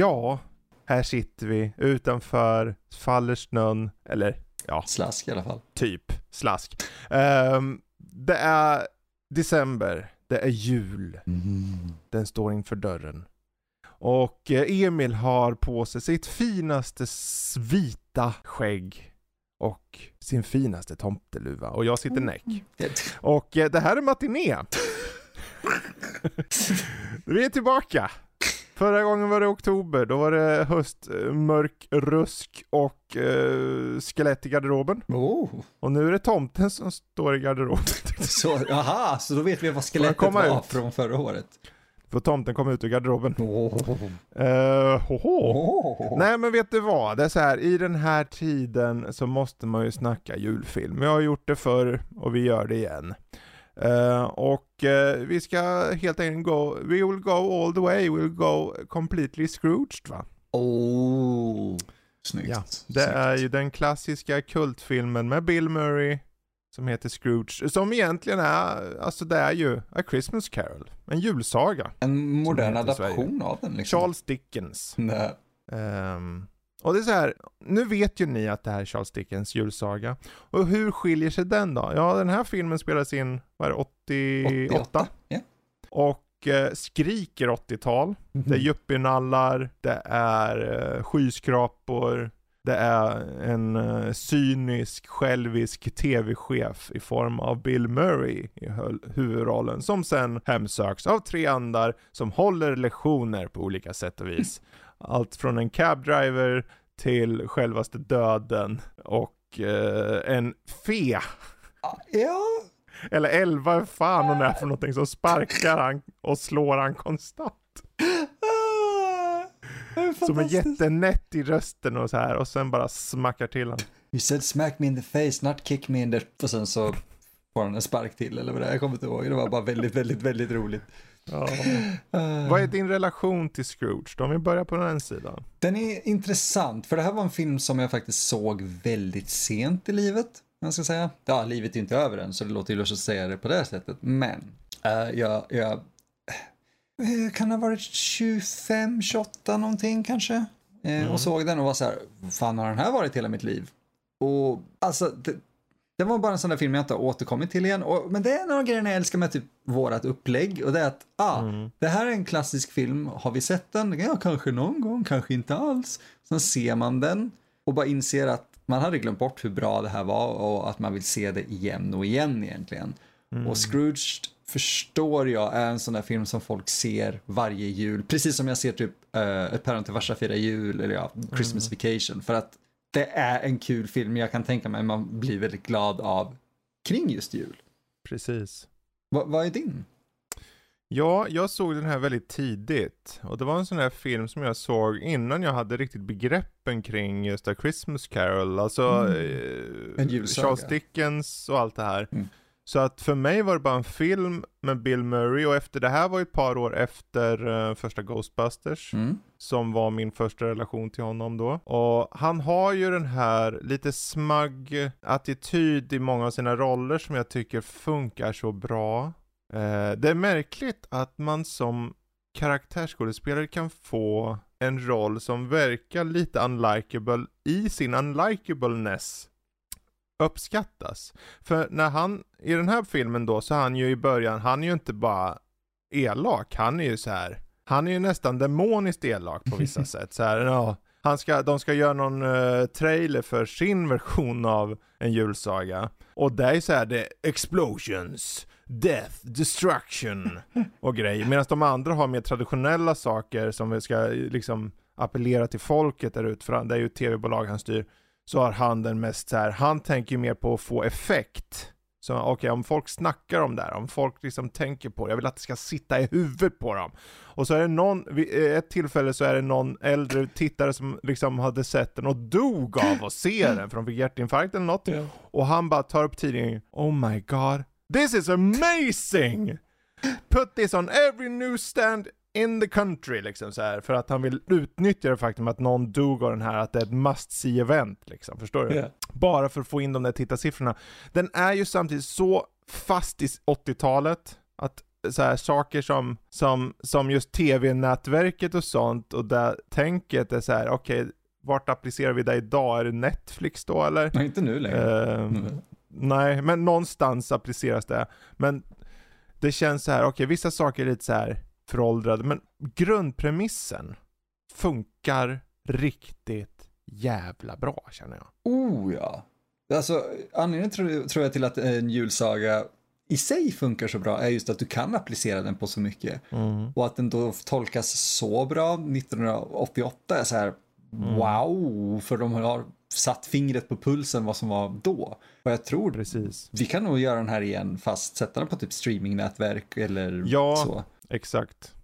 Ja, här sitter vi utanför, faller snön, eller ja, Slask i alla fall. typ slask. Ehm, det är december, det är jul, den står inför dörren. Och eh, Emil har på sig sitt finaste vita skägg och sin finaste tomteluva och jag sitter näck. Och eh, det här är matiné. Vi är tillbaka. Förra gången var det oktober, då var det höst, eh, mörk rusk och eh, skelett i garderoben. Oh, Och nu är det tomten som står i garderoben. så, aha, så då vet vi vad skelettet var ut? från förra året. Får tomten komma ut ur garderoben. Oh. Uh. Oh. Nej men vet du vad, det är så här, i den här tiden så måste man ju snacka julfilm. Jag har gjort det förr och vi gör det igen. Eh, och eh, vi ska helt enkelt gå, we will go all the way, we will go completely Scrooged va? oh. Snyggt. Ja, Det Snyggt. är ju den klassiska kultfilmen med Bill Murray som heter Scrooge, som egentligen är, alltså det är ju A Christmas Carol, en julsaga. En modern adaption av den liksom. Charles Dickens. Nej. Ehm, och det är så här, nu vet ju ni att det här är Charles Dickens julsaga. Och hur skiljer sig den då? Ja, den här filmen spelas in, vad är det, 88? 88. Ja. Och eh, skriker 80-tal. Det är yuppienallar, det är eh, skyskrapor, det är en eh, cynisk, självisk tv-chef i form av Bill Murray i huvudrollen, som sen hemsöks av tre andar som håller lektioner på olika sätt och vis. Allt från en cabdriver till självaste döden och eh, en fe. Ja. Eller elva fan hon är för någonting som sparkar han och slår han konstant. Ah, är Som är jättenätt i rösten och så här och sen bara smackar till han. You said smack me in the face, not kick me in the... Och sen så får han en spark till eller vad det är. Jag kommer inte ihåg. Det var bara väldigt, väldigt, väldigt roligt. Ja. Vad är din relation till Scrooge? Då? Om vi börjar på den sidan. Den är intressant, för det här var en film som jag faktiskt såg väldigt sent i livet. Jag ska säga. Ja, livet är inte över än, så det låter ju lustigt att säga det på det sättet. Men, eh, jag, jag eh, kan ha varit 25, 28 någonting kanske. Eh, Och såg den och var så här, "Vad fan har den här varit hela mitt liv? Och alltså, det, det var bara en sån där film jag inte har återkommit till igen. Och, men det är av grejerna jag älskar med typ vårat upplägg och det är att, ah, det här är en klassisk film, har vi sett den? Ja, kanske någon gång, kanske inte alls. Sen ser man den och bara inser att man hade glömt bort hur bra det här var och att man vill se det igen och igen egentligen. Och Scrooge förstår jag är en sån där film som folk ser varje jul, precis som jag ser typ uh, Ett päron till farsa firar jul eller ja, Christmas Vacation. För att det är en kul film, jag kan tänka mig man blir väldigt glad av kring just jul. Precis. Va, vad är din? Ja, jag såg den här väldigt tidigt. Och det var en sån här film som jag såg innan jag hade riktigt begreppen kring just A Christmas Carol. Alltså Mm. eh. Charles Dickens och allt det här. Mm. Så att för mig var det bara en film med Bill Murray och efter det här var ju ett par år efter eh, första Ghostbusters. Mm. Som var min första relation till honom då. Och han har ju den här lite smagg attityd i många av sina roller som jag tycker funkar så bra. Eh, det är märkligt att man som karaktärsskådespelare kan få en roll som verkar lite unlikable i sin unlikableness uppskattas. För när han, i den här filmen då, så är han ju i början, han är ju inte bara elak, han är ju så här. Han är ju nästan demoniskt elak på vissa sätt. Så här, ja, han ska, de ska göra någon eh, trailer för sin version av en julsaga. Och det är så här, det är explosions, death, destruction och grejer. Medan de andra har mer traditionella saker som ska liksom appellera till folket där ute, för det är ju tv-bolag han styr. Så har han den mest så här, han tänker ju mer på att få effekt Så okej, okay, om folk snackar om det här, om folk liksom tänker på det, jag vill att det ska sitta i huvudet på dem. Och så är det någon, vid ett tillfälle så är det någon äldre tittare som liksom hade sett den och dog av att se den, för de fick hjärtinfarkt eller något. Yeah. Och han bara tar upp tidningen, oh my god, this is amazing! Put this on every newsstand in the country liksom så här, för att han vill utnyttja det faktum att någon dog av den här, att det är ett must see event liksom, förstår du? Yeah. Bara för att få in de där tittarsiffrorna. Den är ju samtidigt så fast i 80-talet, att så här, saker som, som, som just tv-nätverket och sånt och det tänket är så här, okej, okay, vart applicerar vi det idag? Är det Netflix då eller? Nej, inte nu längre. Uh, mm. Nej, men någonstans appliceras det. Men det känns så här, okej, okay, vissa saker är lite så här föråldrade, men grundpremissen funkar riktigt jävla bra känner jag. Oh ja. Alltså anledningen tror, tror jag till att en julsaga i sig funkar så bra är just att du kan applicera den på så mycket. Mm. Och att den då tolkas så bra 1988 är så här mm. wow, för de har satt fingret på pulsen vad som var då. Och jag tror Precis. vi kan nog göra den här igen fast sätta den på typ streamingnätverk eller ja, så. Exakt.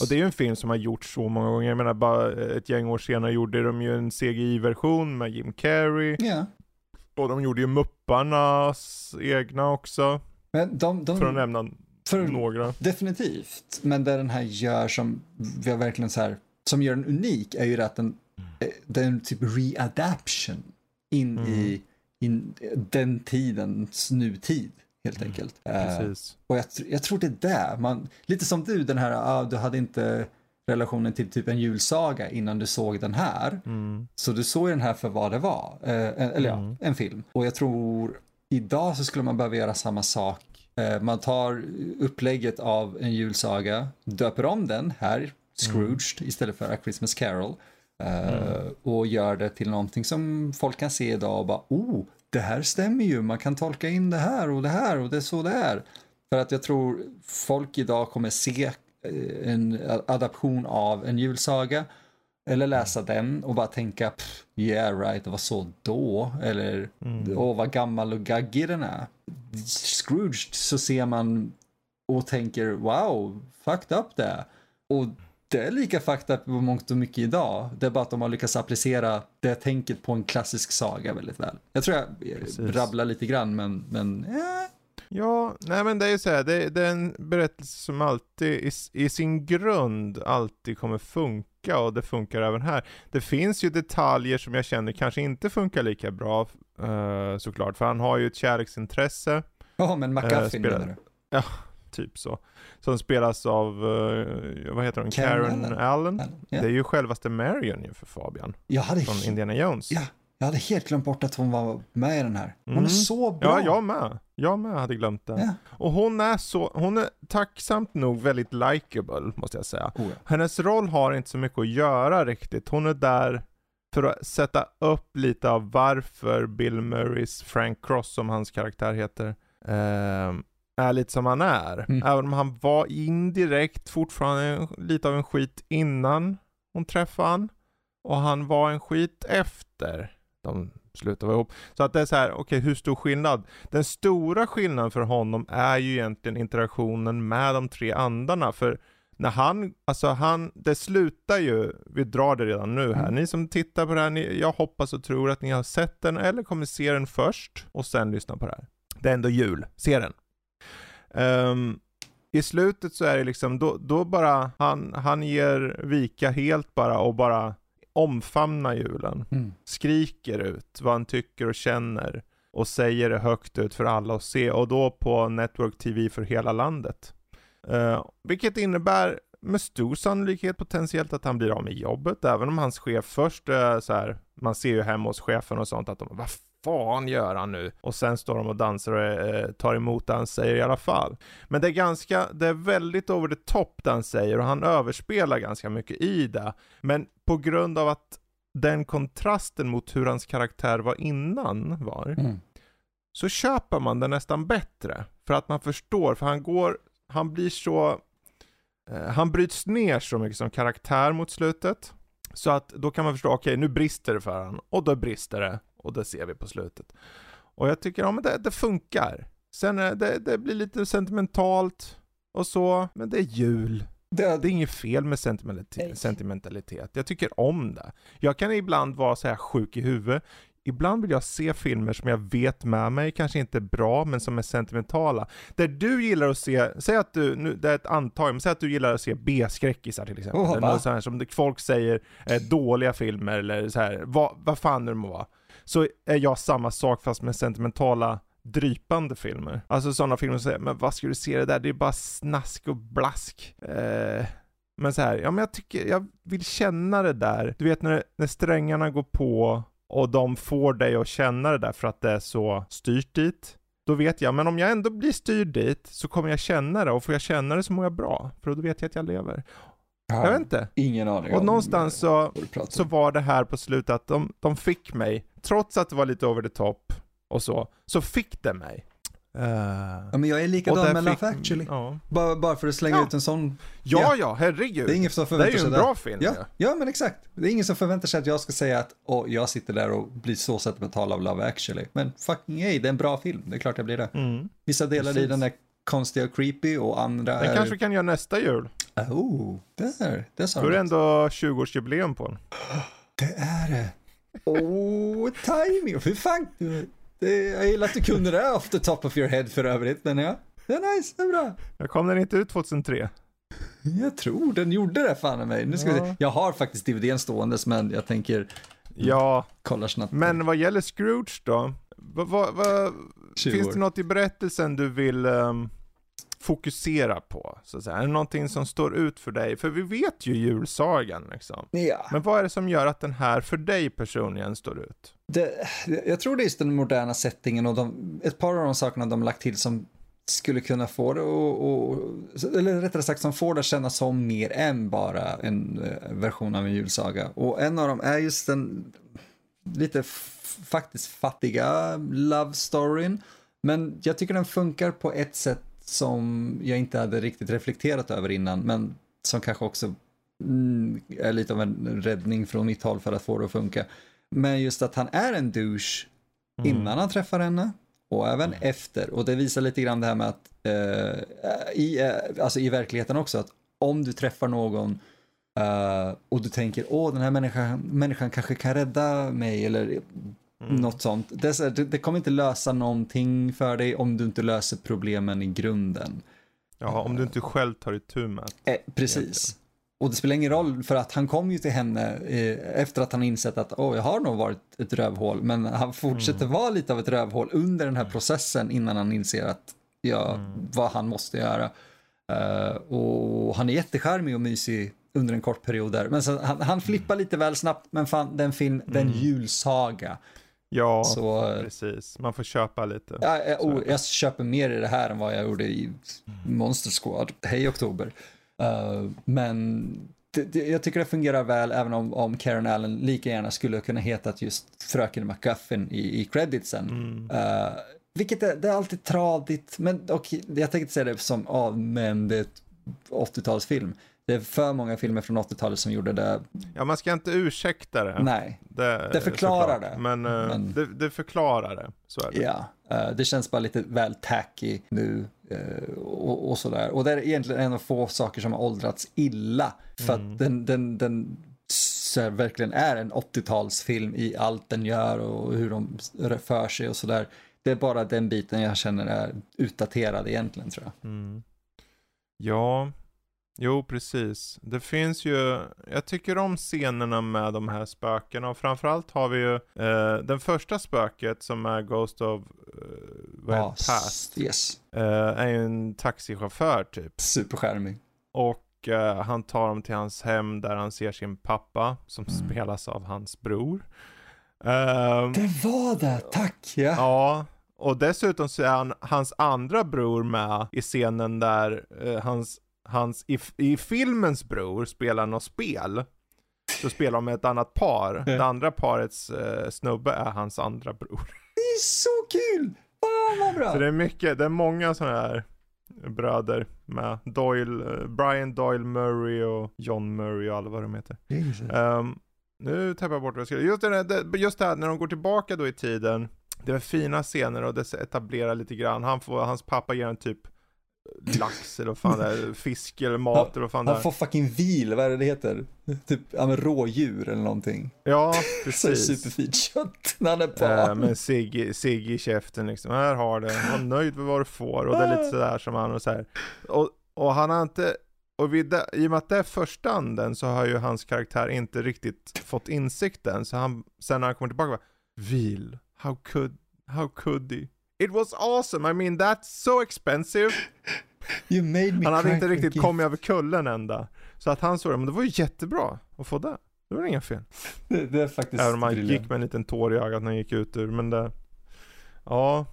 Och det är ju en film som har gjorts så många gånger. Jag menar bara ett gäng år senare gjorde de ju en CGI-version med Jim Carrey. Yeah. Och de gjorde ju Mupparnas egna också. Men de, de, för att nämna för, några. Definitivt. Men det den här gör som vi har verkligen så här, som gör den unik är ju att den, mm. den typ readaption in mm. i in, den tidens nutid helt mm. enkelt. Mm, uh, och jag, jag, tror det är det, man, lite som du, den här, ah, du hade inte relationen till typ en julsaga innan du såg den här. Mm. Så du såg den här för vad det var, uh, eller ja, mm. en film. Och jag tror idag så skulle man behöva göra samma sak. Uh, man tar upplägget av en julsaga, döper om den här, Scrooged mm. istället för A Christmas Carol. Mm. Och gör det till någonting som folk kan se idag och bara, oh, det här stämmer ju, man kan tolka in det här och det här och det är så det är. För att jag tror folk idag kommer se eh, en adaption av en julsaga eller läsa den och bara tänka yeah right, det var så då. Eller mm. åh vad gammal och gaggig den är. Scrooge så ser man och tänker wow, fucked up det. Och det är lika up på mångt och mycket idag. Det är bara att de har lyckats applicera det tänket på en klassisk saga väldigt väl. Jag tror jag Precis. rabblar lite grann men, men eh. Ja, nej men det är ju så här, det, det, är en berättelse som alltid i, i, sin grund alltid kommer funka och det funkar även här. Det finns ju detaljer som jag känner kanske inte funkar lika bra uh, såklart, för han har ju ett kärleksintresse. Ja, men McGuffin uh, menar du? Ja, typ så. Som spelas av, uh, vad heter hon, Karen, Karen Allen. Allen. Yeah. Det är ju självaste Marion ju för Fabian. Jag hade från Indiana Jones. Ja, jag hade helt glömt bort att hon var med i den här. Hon mm. är så bra. Ja, jag med. Jag med hade glömt det. Yeah. Och hon är så, hon är tacksamt nog väldigt likable, måste jag säga. Oh, ja. Hennes roll har inte så mycket att göra riktigt. Hon är där för att sätta upp lite av varför Bill Murrays Frank Cross, som hans karaktär heter, eh, är lite som han är. Mm. Även om han var indirekt fortfarande lite av en skit innan hon träffade han. Och han var en skit efter de slutade vara ihop. Så att det är så här, okej okay, hur stor skillnad? Den stora skillnaden för honom är ju egentligen interaktionen med de tre andarna. För när han, alltså han, det slutar ju, vi drar det redan nu här. Mm. Ni som tittar på det här, ni, jag hoppas och tror att ni har sett den eller kommer se den först och sen lyssna på det här. Det är ändå jul, se den. Um, I slutet så är det liksom, då, då bara, han, han ger vika helt bara och bara omfamnar julen. Mm. Skriker ut vad han tycker och känner och säger det högt ut för alla att se och då på Network TV för hela landet. Uh, vilket innebär med stor sannolikhet potentiellt att han blir av med jobbet, även om hans chef först är så här, man ser ju hemma hos chefen och sånt att de, vad fan gör han nu? Och sen står de och dansar och eh, tar emot det han säger i alla fall. Men det är ganska, det är väldigt over the top det han säger och han överspelar ganska mycket i det. Men på grund av att den kontrasten mot hur hans karaktär var innan var, mm. så köper man det nästan bättre. För att man förstår, för han går, han blir så, eh, han bryts ner så mycket som karaktär mot slutet. Så att då kan man förstå, okej okay, nu brister det för honom och då brister det och det ser vi på slutet. Och jag tycker, ja men det, det funkar. Sen är det, det blir lite sentimentalt och så, men det är jul. Det, Det är inget fel med sentimentalitet, sentimentalitet. Jag tycker om det. Jag kan ibland vara så här sjuk i huvudet. Ibland vill jag se filmer som jag vet med mig, kanske inte är bra, men som är sentimentala. Där du gillar att se, säg att du, nu, det är ett antag, men säg att du gillar att se B-skräckisar till exempel. Åh, eller så här som folk säger är dåliga filmer eller så här, vad, vad fan det må vara. Så är jag samma sak fast med sentimentala drypande filmer. Alltså sådana filmer som säger, men vad ska du se det där? Det är bara snask och blask. Eh, men så här, ja men jag tycker, jag vill känna det där. Du vet när, när strängarna går på och de får dig att känna det där för att det är så styrt dit. Då vet jag, men om jag ändå blir styrd dit så kommer jag känna det och får jag känna det så mår jag bra. För då vet jag att jag lever. Jag vet inte. Ingen aning Och någonstans så, så var det här på slutet att de, de fick mig, trots att det var lite over the top och så, så fick det mig. Eh, Ja, men jag är likadan med Love Actually. Ja, Bara, bara för att slänga Ja. ut en sån. ja, Ja. ja herregud. Det är ingen som det är förväntar ju en bra film. Ja, ja, men exakt. Det är ingen som förväntar sig att jag ska säga att åh, jag sitter där och blir så sentimental av Love Actually. Men fucking hey, det är en bra film. Det är klart jag blir det. Mm. Vissa delar i Precis. den är konstiga och creepy och andra Den är... kanske vi kan göra nästa jul. Oh, där, där sa Då är du det ändå 20-årsjubileum på den. Det är det. Oh, timing. Hur fan. Det, jag gillar att du kunde det off the top of your head för övrigt. Men ja, det är nice, det är bra. Jag kom den inte ut 2003? Jag tror den gjorde det fan mig. Nu ska vi Ja. se. Jag har faktiskt DVDn ståendes men jag tänker Ja, kolla snabbt. men vad gäller Scrooge då? Vad, vad, 20 finns det något i berättelsen du vill ehm, fokusera på? Så att säga? Är det någonting som står ut för dig? För vi vet ju julsagan liksom. Ja, Men vad är det som gör att den här för dig personligen står ut? det, jag tror det är just den moderna settingen och de, ett par av de sakerna de lagt till som skulle kunna få det och, och eller rättare sagt som får det att kännas som mer än bara en eh, version av en julsaga. Och en av dem är just den lite faktiskt fattiga love storyn. Men jag tycker den funkar på ett sätt som jag inte hade riktigt reflekterat över innan, men som kanske också mm, är lite av en räddning från mitt håll för att få det att funka. Men just att han är en douche Mm. innan han träffar henne och även efter. Och det visar lite grann det här med att eh, i, eh, alltså i verkligheten också att om du träffar någon eh, och du tänker åh den här människan, människan kanske kan rädda mig eller Mm. något sånt. Det, så här, det, det kommer inte lösa någonting för dig om du inte löser problemen i grunden. Ja, om du inte själv tar itu med det. Eh, precis. Och det spelar ingen roll för att han kom ju till henne eh, efter att han insett att åh, jag har nog varit ett rövhål. Men han fortsätter vara lite av ett rövhål under den här processen innan han inser att ja, vad han måste göra. Eh, och han är jättecharmig och mysig under en kort period där. Men så, han, han flippar lite väl snabbt, men fan, den film, den julsaga. Ja, Så eh, precis. Man får köpa lite. Ja, jag, är oh, jag köper mer i det här än vad jag gjorde i Monster Squad. Hej Oktober. Uh, men det, det, jag tycker det fungerar väl även om, om Karen Allen lika gärna skulle kunna heta just Fröken McGuffin i, i creditsen. Mm. Uh, vilket är, det är alltid tradigt, men och, jag tänkte säga det som, ja men det är ett 80-talsfilm. Det är för många filmer från 80-talet som gjorde det. Ja, man ska inte ursäkta det. Nej, Det, Det förklarar såklart. det. Men, eh, Men- Det, det förklarar det. Så är det. Ja, eh, det känns bara lite väl tacky nu eh, och, och sådär. Och det är egentligen en av få saker som har åldrats illa. För att den, den, den så verkligen är en 80-talsfilm i allt den gör och hur de för sig och sådär. Det är bara den biten jag känner är utdaterad egentligen tror jag. Mm. Ja, jo precis. Det finns ju, jag tycker om scenerna med de här spökena och framförallt har vi ju eh, den första spöket som är Ghost of eh, vad heter det? Past. Yes, Eh, är ju en taxichaufför typ. superskärmig. Och eh, han tar dem till hans hem där han ser sin pappa som Mm. spelas av hans bror. Ehm, Det var det, tack! Ja. Ja, och dessutom så är han, hans andra bror med i scenen där eh, hans, hans i, i filmens bror spelar något spel. Så spelar de med ett annat par. Det andra parets eh, snubbe är hans andra bror. Det är så kul! Fan vad bra! Så det är mycket, det är många sådana här bröder med Doyle, eh, Brian Doyle Murray och John Murray och alla vad de heter. Ehm, nu tappar jag bort vad jag skulle Just det, här- just det här när de går tillbaka då i tiden. det är fina scener och det etablerar lite grann. Han får, hans pappa ger en typ lax eller vad fan det är, fisk eller mat eller vad fan det Han är. får fucking vil, vad är det det heter? Typ, ja men rådjur eller någonting. Ja, Så precis. superfint kött när han är barn. med cigg cigg i käften liksom. Här har du. Var nöjd med vad du får. Och det är lite sådär som han och så här. Och, och han har inte, och vid det, i och med att det är första anden så har ju hans karaktär inte riktigt fått insikten. Så han, sen när han kommer tillbaka bara, Vil, how could, how could he? It was awesome, I mean that's so expensive. You made me Han hade inte riktigt gift. kommit över kullen ända. Så att han såg det, men det var ju jättebra att få det. Det var inga fel. Det, det är faktiskt Även om han briljant. gick med en liten tår i ögat när han gick ut ur, men det... Ja.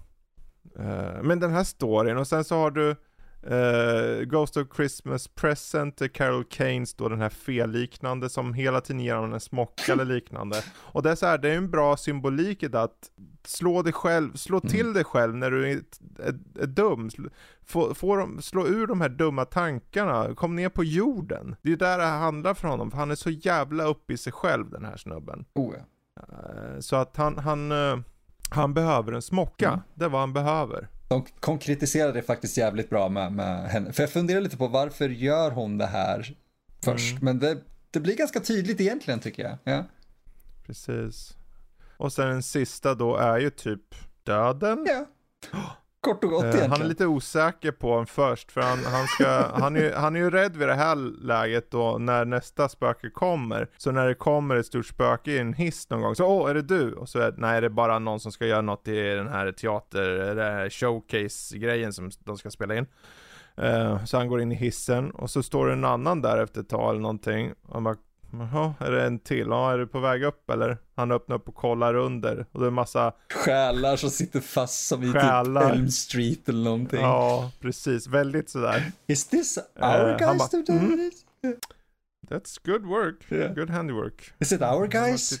Eh, men den här storyn, och sen så har du eh, Ghost of Christmas Present, Carol Keynes då den här felliknande som hela tiden ger honom en smocka eller liknande. Och det är så här, det är en bra symbolik i det att slå dig själv, slå Mm. till dig själv när du är, är, är dum. Få, få dem, slå ur de här dumma tankarna, kom ner på jorden. Det är ju där det handlar för honom, för han är så jävla uppe i sig själv den här snubben. Oh, ja. Eh, Så att han, han, eh, han behöver en smocka. Mm. Det är vad han behöver. De konkretiserade det faktiskt jävligt bra med, med henne. För jag funderar lite på varför gör hon det här först? Mm. Men det, det blir ganska tydligt egentligen tycker jag. Ja. Precis. Och sen den sista då är ju typ döden. ja. Kort och gott Eh, egentligen. han är lite osäker på den först för han, han, ska, han, är, ju- han är ju rädd vid det här läget då när nästa spöke kommer. Så när det kommer ett stort spöke i en hiss någon gång så åh är det du? Och så är det, nej det är bara någon som ska göra något i den här teater, den här showcase grejen som de ska spela in. Eh, så han går in i hissen och så står det en annan där efter ett tag eller någonting. Han bara, jaha, är det en till? Ja, är du på väg upp eller? Han öppnar upp och kollar under och det är en massa Själar som sitter fast som i Själar. typ Elm Street eller någonting. Ja, precis. Väldigt sådär. Is this Eh, our han guys do mm. this? That's good work. Yeah. Good handiwork. Is it our guys?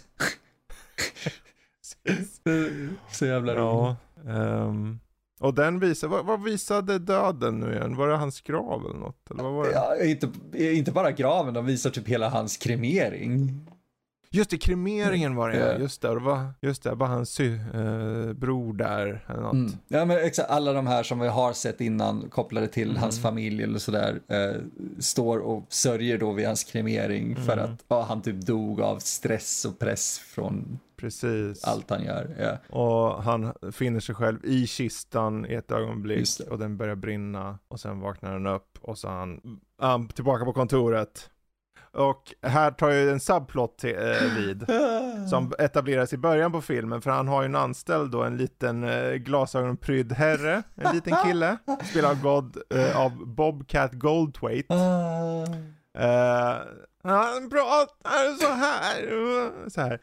Så jävla roligt. ja. ehm, och den visar, vad, vad visade döden nu igen? Var det hans grav eller något? Eller vad var det? Ja, inte, inte bara graven, de visar typ hela hans kremering. Just det, kremeringen var det ja. Just det, var, just det, var hans sy, eh, bror där eller något. Mm. Ja men exakt, alla de här som vi har sett innan kopplade till Mm. hans familj eller sådär eh, står och sörjer då vid hans kremering för Mm. att ja, han typ dog av stress och press från Precis. allt han gör. Ja. Och han finner sig själv i kistan i ett ögonblick och den börjar brinna och sen vaknar han upp och så är han, han tillbaka på kontoret. Och här tar ju en subplot till, eh, vid. Som etableras i början på filmen för han har ju en anställd då, en liten eh, glasögonprydd herre, en liten kille, spelad av, God, eh, av Bobcat Goldthwait. Ah. Eh, han pratar så här. Så här.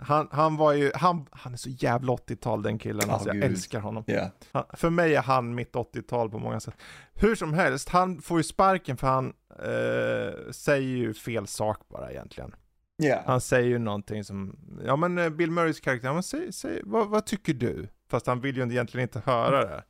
Han, han var ju, han, han är så jävla 80-tal den killen, Ja, alltså jag gud. älskar honom. Ja. Han, för mig är han mitt 80-tal på många sätt. Hur som helst, han får ju sparken för han eh, säger ju fel sak bara egentligen. Ja. Han säger ju någonting som, ja men eh, Bill Murrays karaktär, men säg, säg, vad, vad tycker du? Fast han vill ju egentligen inte höra det.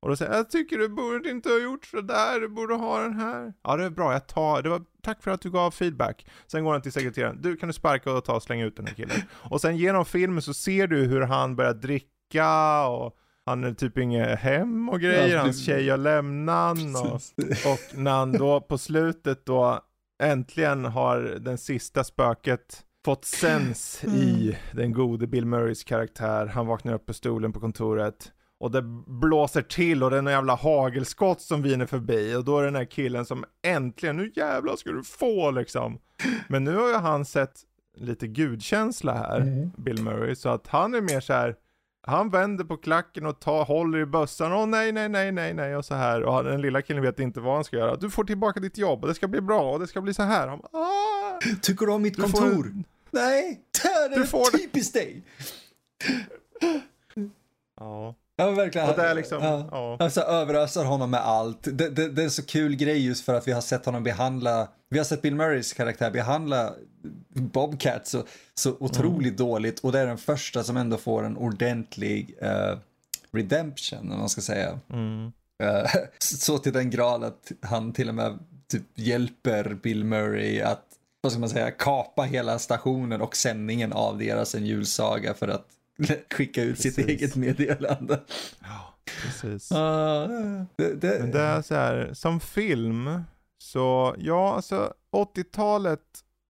Och då säger jag, jag tycker du borde inte ha gjort sådär, du borde ha den här. Ja det är bra, jag tar, det var, tack för att du gav feedback. Sen går han till sekreteraren, du kan du sparka och ta och slänga ut den här killen. Och sen genom filmen så ser du hur han börjar dricka och han är typ inget hem och grejer, Ja, hans tjej har lämnat och och när han då på slutet då äntligen har den sista spöket fått sens i den gode Bill Murrays karaktär. Han vaknar upp på stolen på kontoret och det blåser till och det är en jävla hagelskott som viner förbi och då är det den här killen som äntligen, nu jävlar ska du få liksom. Men nu har ju han sett lite gudkänsla här, Mm. Bill Murray, så att han är mer så här. Han vänder på klacken och tar, håller i bössan, åh nej, nej, nej, nej, nej och så här. Och den lilla killen vet inte vad han ska göra. Du får tillbaka ditt jobb och det ska bli bra och det ska bli så här. Han bara, "Ah." Tycker du om mitt Du kontor? en- Nej, det är Du får typiskt dig. Ja, Ja, verkligen. och det är liksom, Ja. ja. Alltså överöser honom med allt. Det, det, det är en så kul grej just för att vi har sett honom behandla, vi har sett Bill Murrays karaktär behandla Bobcat så, så otroligt dåligt och det är den första som ändå får en ordentlig eh, redemption, om man ska säga. Mm. Eh, så till den grad att han till och med typ hjälper Bill Murray att, vad ska man säga, kapa hela stationen och sändningen av deras En julsaga för att skicka ut sitt Precis. eget meddelande. Ja, precis. Ah, det, det, Men det är så här, som film, så ja, alltså 80-talet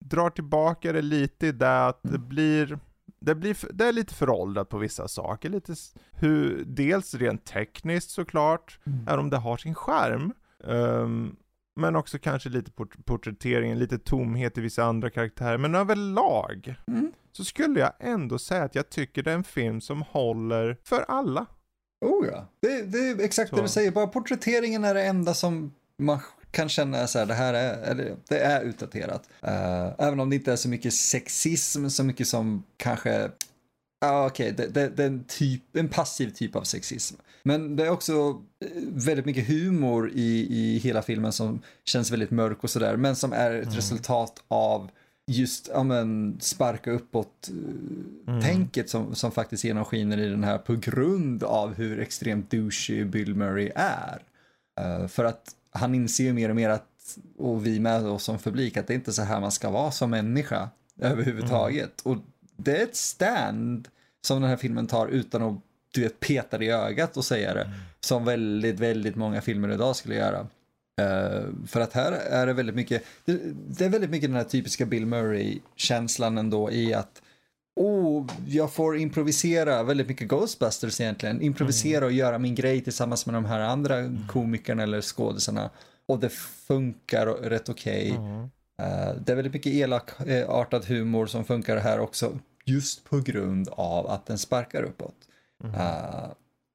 drar tillbaka det lite i det att det Mm. blir det, blir, det är lite föråldrat på vissa saker. Lite, hur, dels rent tekniskt såklart, Mm. även om det har sin skärm. Ehm, men också kanske lite port- porträtteringen, lite tomhet i vissa andra karaktärer. Men överlag Mm. Så skulle jag ändå säga att jag tycker det är en film som håller för alla. Oh ja, det, det är exakt Så. det du säger. Bara porträtteringen är det enda som man kan känna så här, det här är, eller, det är utdaterat. Eh, även om det inte är så mycket sexism, så mycket som kanske, ja okej, det, det, det är en, typ, en passiv typ av sexism. Men det är också eh, väldigt mycket humor i, i hela filmen som känns väldigt mörk och sådär, men som är ett Mm. resultat av just, ja men, sparka uppåt eh, Mm. som, som faktiskt genomskiner i den här på grund av hur extremt douchey Bill Murray är. Eh, för att han inser ju mer och mer att, och vi med oss som publik, att det är inte så här man ska vara som människa överhuvudtaget. Och det är ett stand som den här filmen tar utan att du vet, peta det i ögat och säga det. Som väldigt, väldigt många filmer idag skulle göra. Eh, för att här är det väldigt mycket, det, det är väldigt mycket den här typiska Bill Murray-känslan ändå i att Oh, jag får improvisera, väldigt mycket Ghostbusters egentligen. Improvisera och göra min grej tillsammans med de här andra komikerna eller skådisarna. Och det funkar rätt okej. Eh, det är väldigt mycket elakartad humor som funkar här också. Just på grund av att den sparkar uppåt. Eh,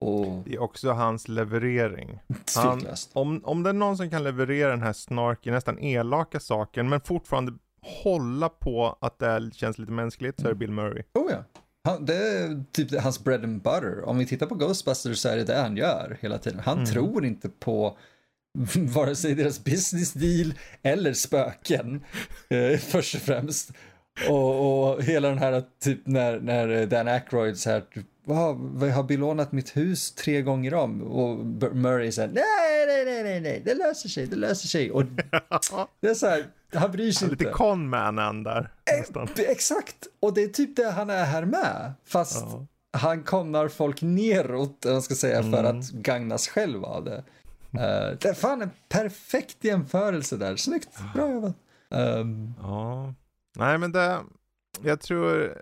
och Det är också hans leverering. Han, om, om det är någon som kan leverera den här snarky, nästan elaka saken, men fortfarande hålla på att det känns lite mänskligt, så är det Bill Murray. Oh ja. Han, det är typ hans bread and butter. Om vi tittar på Ghostbusters så är det det han gör hela tiden. Han Mm. tror inte på vare sig deras business deal eller spöken eh, först och främst. Och, och hela den här typ när, när Dan Aykroyd så här typ, "Va, vad har belånat mitt hus tre gånger om? Och Murray säger nej, nej, nej, nej, nej, det löser sig, det löser sig. Och det är så här, han bryr sig Lite inte. conman där nästan. Det- Exakt, och det är typ det han är här med. Fast Ja. han kommer folk neråt, jag ska säga, för Mm. att gagnas själv av det. Eh, det är fan en perfekt jämförelse där. Snyggt, bra jobbat. Um, Ja. Nej men det, jag tror,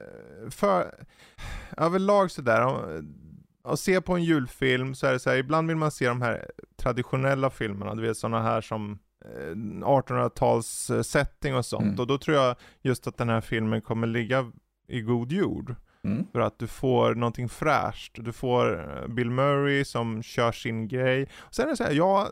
för, överlag sådär, att se på en julfilm så är det så här, ibland vill man se de här traditionella filmerna, du vet sådana här som eh, 1800-tals eh, setting och sånt. Mm. Och då tror jag just att den här filmen kommer ligga i god jord. mm, För att du får någonting fräscht. Du får eh, Bill Murray som kör sin grej. Sen är det så här, ja, ja,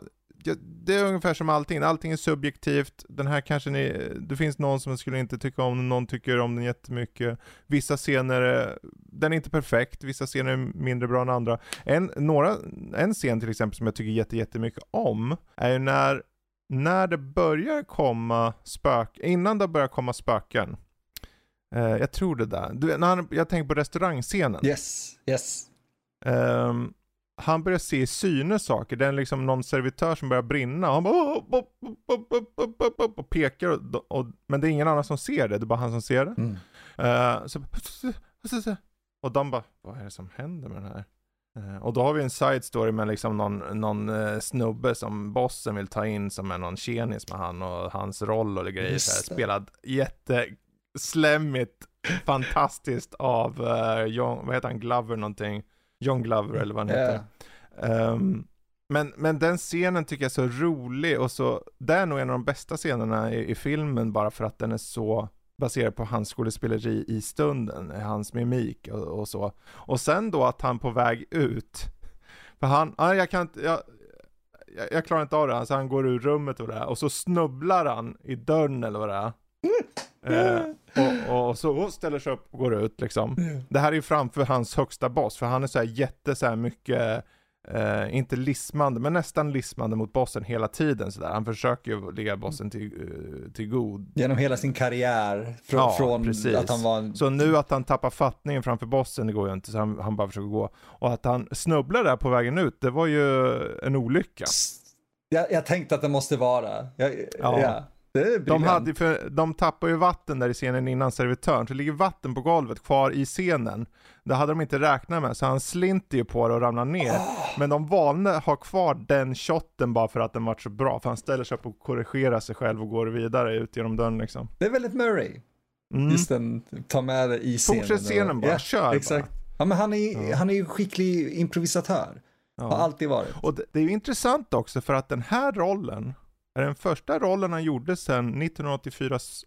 det är ungefär som allting. Allting är subjektivt. Den här kanske ni, det finns någon som skulle inte tycka om den, någon tycker om den jättemycket. Vissa scener, är- den är inte perfekt, vissa scener är mindre bra än andra. En, några, en scen till exempel som jag tycker jätte, jättemycket om, är ju när, när det börjar komma spök, innan det börjar komma spöken. Eh, jag tror det där. Du, när han, jag tänker på restaurangscenen. yes, yes. Ehm, han börjar se i syne saker. Det är liksom någon servitör som börjar brinna. Och han bara och pekar. Och, och, men det är ingen annan som ser det. Det är bara han som ser det. Mm. Eh, så, och de bara, vad är det som händer med den här? Eh, och då har vi en side story med liksom någon, någon eh, snubbe som bossen vill ta in som är någon tjenis med han och hans roll och grejer. Så här, spelad jätteslemmigt, fantastiskt av uh, John, vad heter han, Glover någonting? John Glover eller vad han heter. Ja. Ehm, men, men den scenen tycker jag är så rolig och så, det är nog en av de bästa scenerna i, i filmen bara för att den är så baserad på hans skådespeleri i stunden, hans mimik och, och så. Och sen då att han på väg ut, för han, ja, jag kan inte, jag, jag, jag klarar inte av det, alltså han går ur rummet och det här, och så snubblar han i dörren eller vad det är. Eh, och, och så ställer sig upp och går ut liksom. Det här är ju framför hans högsta boss, för han är så här jätte så här mycket, eh, inte lismande, men nästan lismande mot bossen hela tiden sådär. Han försöker ju ligga bossen till, eh, till god. Genom hela sin karriär, fr- Ja, från precis. att han var en... Så nu att han tappar fattningen framför bossen, det går ju inte, så han, han bara försöker gå. Och att han snubblar där på vägen ut, det var ju en olycka. Jag, jag tänkte att det måste vara. Jag, Ja. ja. De, hade, för, de tappar ju vatten där i scenen innan servitören, så det ligger vatten på golvet kvar i scenen. Det hade de inte räknat med, så han slinter ju på det och ramlar ner. Men de valde att ha kvar den shotten bara för att den var så bra, för han ställer sig upp och korrigerar sig själv och går vidare ut genom dörren liksom. Det är väldigt Murray. Mm. Just den, ta med det i scenen. Fortsätt scenen bara, ja, kör Exakt. bara. Ja, men han är, Ja. han är ju skicklig improvisatör. Har Ja. alltid varit. Och det, det är ju intressant också för att den här rollen är den första rollen han gjorde sedan 1984s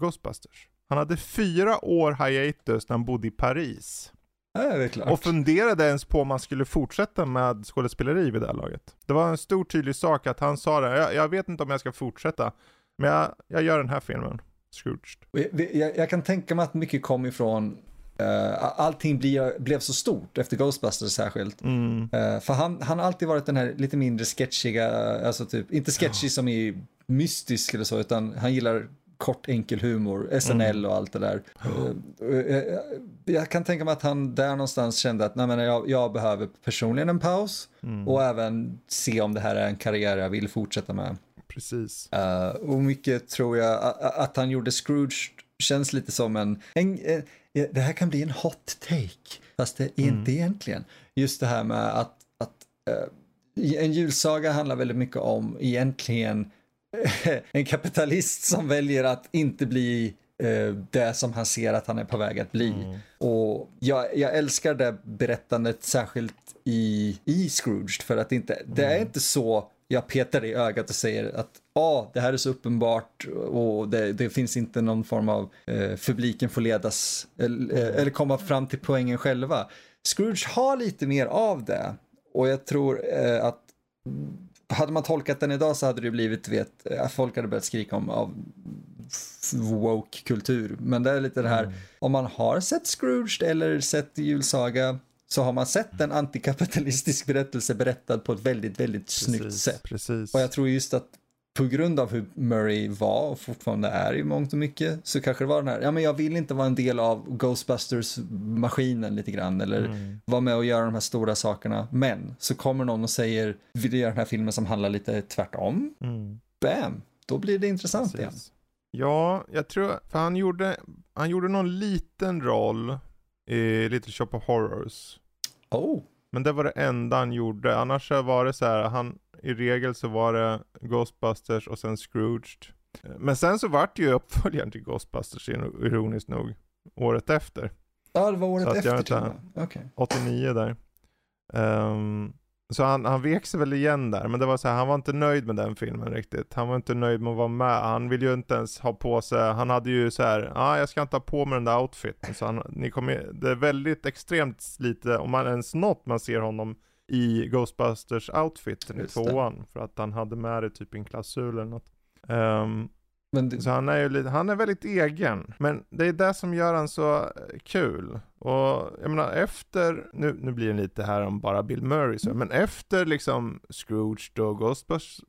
Ghostbusters. Han hade fyra år hiatus när han bodde i Paris. Ja, det är klart. Och funderade ens på om man skulle fortsätta med skådespeleri vid det här laget. Det var en stor tydlig sak att han sa det, jag, jag vet inte om jag ska fortsätta, men jag, jag gör den här filmen, Scrooged. Jag, jag kan tänka mig att mycket kom ifrån, uh, allting blir, blev så stort efter Ghostbusters särskilt. Mm. Eh, för han, han har alltid varit den här lite mindre sketchiga, alltså typ, inte sketchy som är mystisk eller så, utan han gillar kort enkel humor, SNL och allt det där. Eh, eh, jag kan tänka mig att han där någonstans kände att nej, men jag, jag behöver personligen en paus Mm. och även se om det här är en karriär jag vill fortsätta med. Precis. Och mycket tror jag att han gjorde Scrooge känns lite som en, en, ja, det här kan bli en hot take, fast det är inte egentligen. Just det här med att, att eh, en julsaga handlar väldigt mycket om egentligen en kapitalist som väljer att inte bli eh, det som han ser att han är på väg att bli. Och jag, jag älskar det berättandet särskilt i, i Scrooge för att det inte, det är inte så jag petar dig i ögat och säger att ah, det här är så uppenbart och det, det finns inte någon form av eh, publiken får ledas eller, eh, eller komma fram till poängen själva. Scrooge har lite mer av det och jag tror eh, att hade man tolkat den idag så hade det blivit, vet, att folk hade börjat skrika om av woke-kultur. Men det är lite det här, om man har sett Scrooge eller sett julsaga så har man sett en antikapitalistisk berättelse berättad på ett väldigt, väldigt snyggt Precis. sätt. Precis. Och jag tror just att på grund av hur Murray var och fortfarande är i mångt och mycket så kanske det var den här, ja men jag vill inte vara en del av Ghostbusters-maskinen lite grann eller Mm. vara med och göra de här stora sakerna. Men så kommer någon och säger, vill du göra den här filmen som handlar lite tvärtom? Mm. Bam! Då blir det intressant igen. Precis. Ja, jag tror, för han gjorde, han gjorde någon liten roll i Little Shop of Horrors. Oh, Men det var det enda han gjorde. Annars var det så här, han, i regel så var det Ghostbusters och sen Scrooged. Men sen så vart det ju uppföljaren till Ghostbusters, ironiskt nog, året efter. ja det var året efter till och med. Okej. 89 där. Ehm, så han, han vek sig väl igen där, men det var så här, han var inte nöjd med den filmen riktigt. Han var inte nöjd med att vara med. Han ville ju inte ens ha på sig, han hade ju så här, ja ah, jag ska inte ha på mig den där outfiten. Så han, ni kommer, det är väldigt extremt lite, om man ens något man ser honom i Ghostbusters outfiten i tvåan. För att han hade med det typ i en klausul eller något. Men det, så han är ju lite, han är väldigt egen. Men det är det som gör han så eh, kul. Och jag menar efter, nu, nu blir det lite här om bara Bill Murray så, men efter liksom Scrooge och Ghostbusters,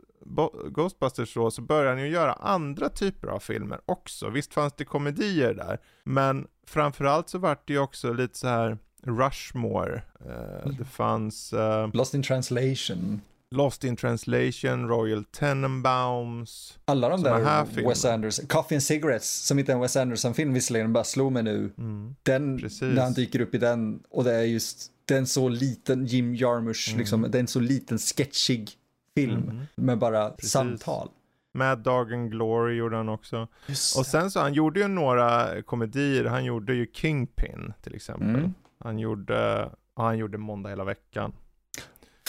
Ghostbusters så, så började han ju göra andra typer av filmer också. Visst fanns det komedier där, men framförallt så vart det ju också lite så här Rushmore. Eh, det fanns eh, Lost in translation. Lost in translation, Royal Tenenbaums. Alla de där. Wes Anderson, Coffee and Cigarettes, som inte är en Wes Anderson-film visserligen, bara slog mig nu. Mm. Den, Precis. när han dyker upp i den, och det är just, den så liten, Jim Jarmusch, Mm. liksom, det är en så liten sketchig film Mm. med bara Precis. samtal. Mad Dog and Glory gjorde han också. Just Och sen så, han gjorde ju några komedier, han gjorde ju Kingpin till exempel. Mm. Han gjorde, ja, han gjorde Måndag hela veckan.